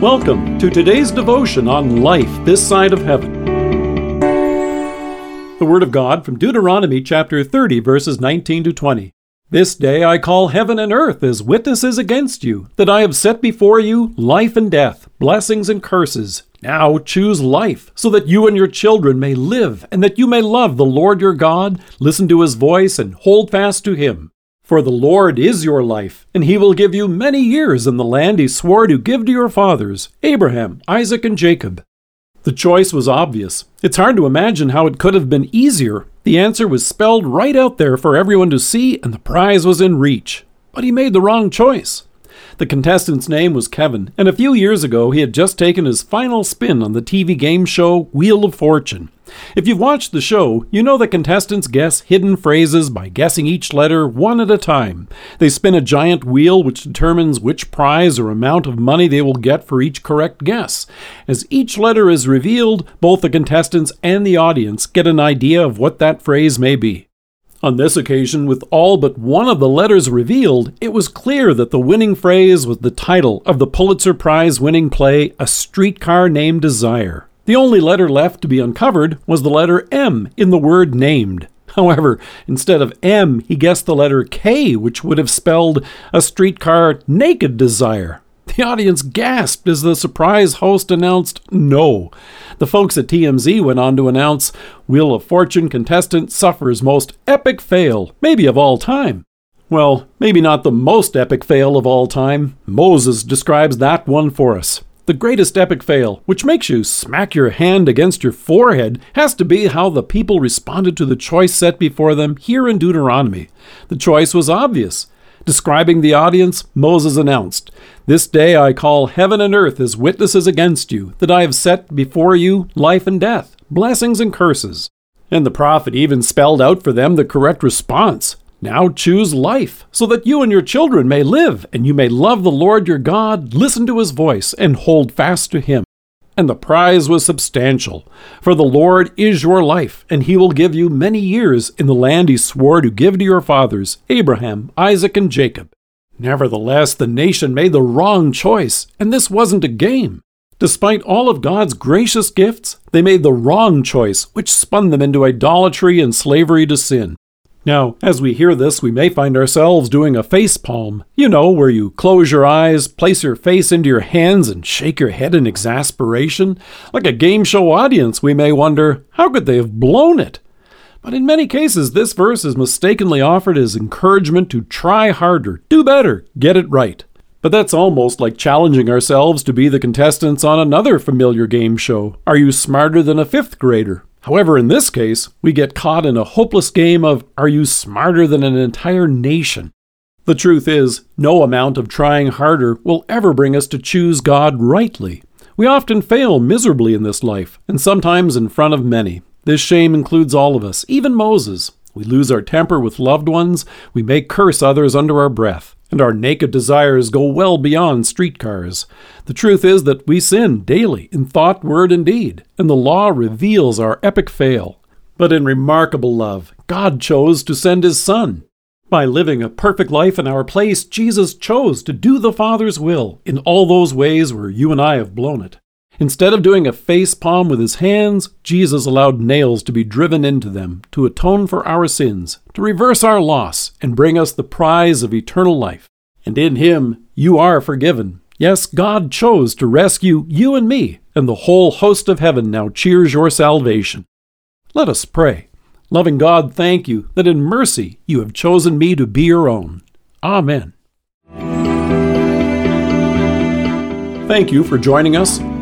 Welcome to today's devotion on life this side of heaven. The Word of God from Deuteronomy chapter 30, verses 19 to 20. This day I call heaven and earth as witnesses against you, that I have set before you life and death, blessings and curses. Now choose life, so that you and your children may live, and that you may love the Lord your God, listen to his voice, and hold fast to him. For the Lord is your life, and he will give you many years in the land he swore to give to your fathers, Abraham, Isaac, and Jacob. The choice was obvious. It's hard to imagine how it could have been easier. The answer was spelled right out there for everyone to see, and the prize was in reach. But he made the wrong choice. The contestant's name was Kevin, and a few years ago he had just taken his final spin on the TV game show Wheel of Fortune. If you've watched the show, you know that contestants guess hidden phrases by guessing each letter one at a time. They spin a giant wheel which determines which prize or amount of money they will get for each correct guess. As each letter is revealed, both the contestants and the audience get an idea of what that phrase may be. On this occasion, with all but one of the letters revealed, it was clear that the winning phrase was the title of the Pulitzer Prize winning play A Streetcar Named Desire. The only letter left to be uncovered was the letter M in the word named. However, instead of M, he guessed the letter K, which would have spelled a streetcar naked desire. The audience gasped as the surprise host announced no. The folks at TMZ went on to announce Wheel of Fortune contestant suffers most epic fail, maybe of all time. Well, maybe not the most epic fail of all time. Moses describes that one for us. The greatest epic fail, which makes you smack your hand against your forehead, has to be how the people responded to the choice set before them here in Deuteronomy. The choice was obvious. Describing the audience, Moses announced, This day I call heaven and earth as witnesses against you, that I have set before you life and death, blessings and curses. And the prophet even spelled out for them the correct response. Now choose life, so that you and your children may live, and you may love the Lord your God, listen to his voice, and hold fast to him and the prize was substantial. For the Lord is your life, and he will give you many years in the land he swore to give to your fathers, Abraham, Isaac, and Jacob. Nevertheless, the nation made the wrong choice, and this wasn't a game. Despite all of God's gracious gifts, they made the wrong choice, which spun them into idolatry and slavery to sin. Now, as we hear this, we may find ourselves doing a face palm. You know, where you close your eyes, place your face into your hands, and shake your head in exasperation. Like a game show audience, we may wonder, how could they have blown it? But in many cases, this verse is mistakenly offered as encouragement to try harder, do better, get it right. But that's almost like challenging ourselves to be the contestants on another familiar game show. Are you smarter than a fifth grader? However, in this case, we get caught in a hopeless game of are you smarter than an entire nation? The truth is, no amount of trying harder will ever bring us to choose God rightly. We often fail miserably in this life, and sometimes in front of many. This shame includes all of us, even Moses. We lose our temper with loved ones, we may curse others under our breath and our naked desires go well beyond streetcars. The truth is that we sin daily in thought, word, and deed, and the law reveals our epic fail. But in remarkable love, God chose to send His Son. By living a perfect life in our place, Jesus chose to do the Father's will in all those ways where you and I have blown it. Instead of doing a face palm with his hands, Jesus allowed nails to be driven into them to atone for our sins, to reverse our loss, and bring us the prize of eternal life. And in him, you are forgiven. Yes, God chose to rescue you and me, and the whole host of heaven now cheers your salvation. Let us pray. Loving God, thank you that in mercy you have chosen me to be your own. Amen. Thank you for joining us.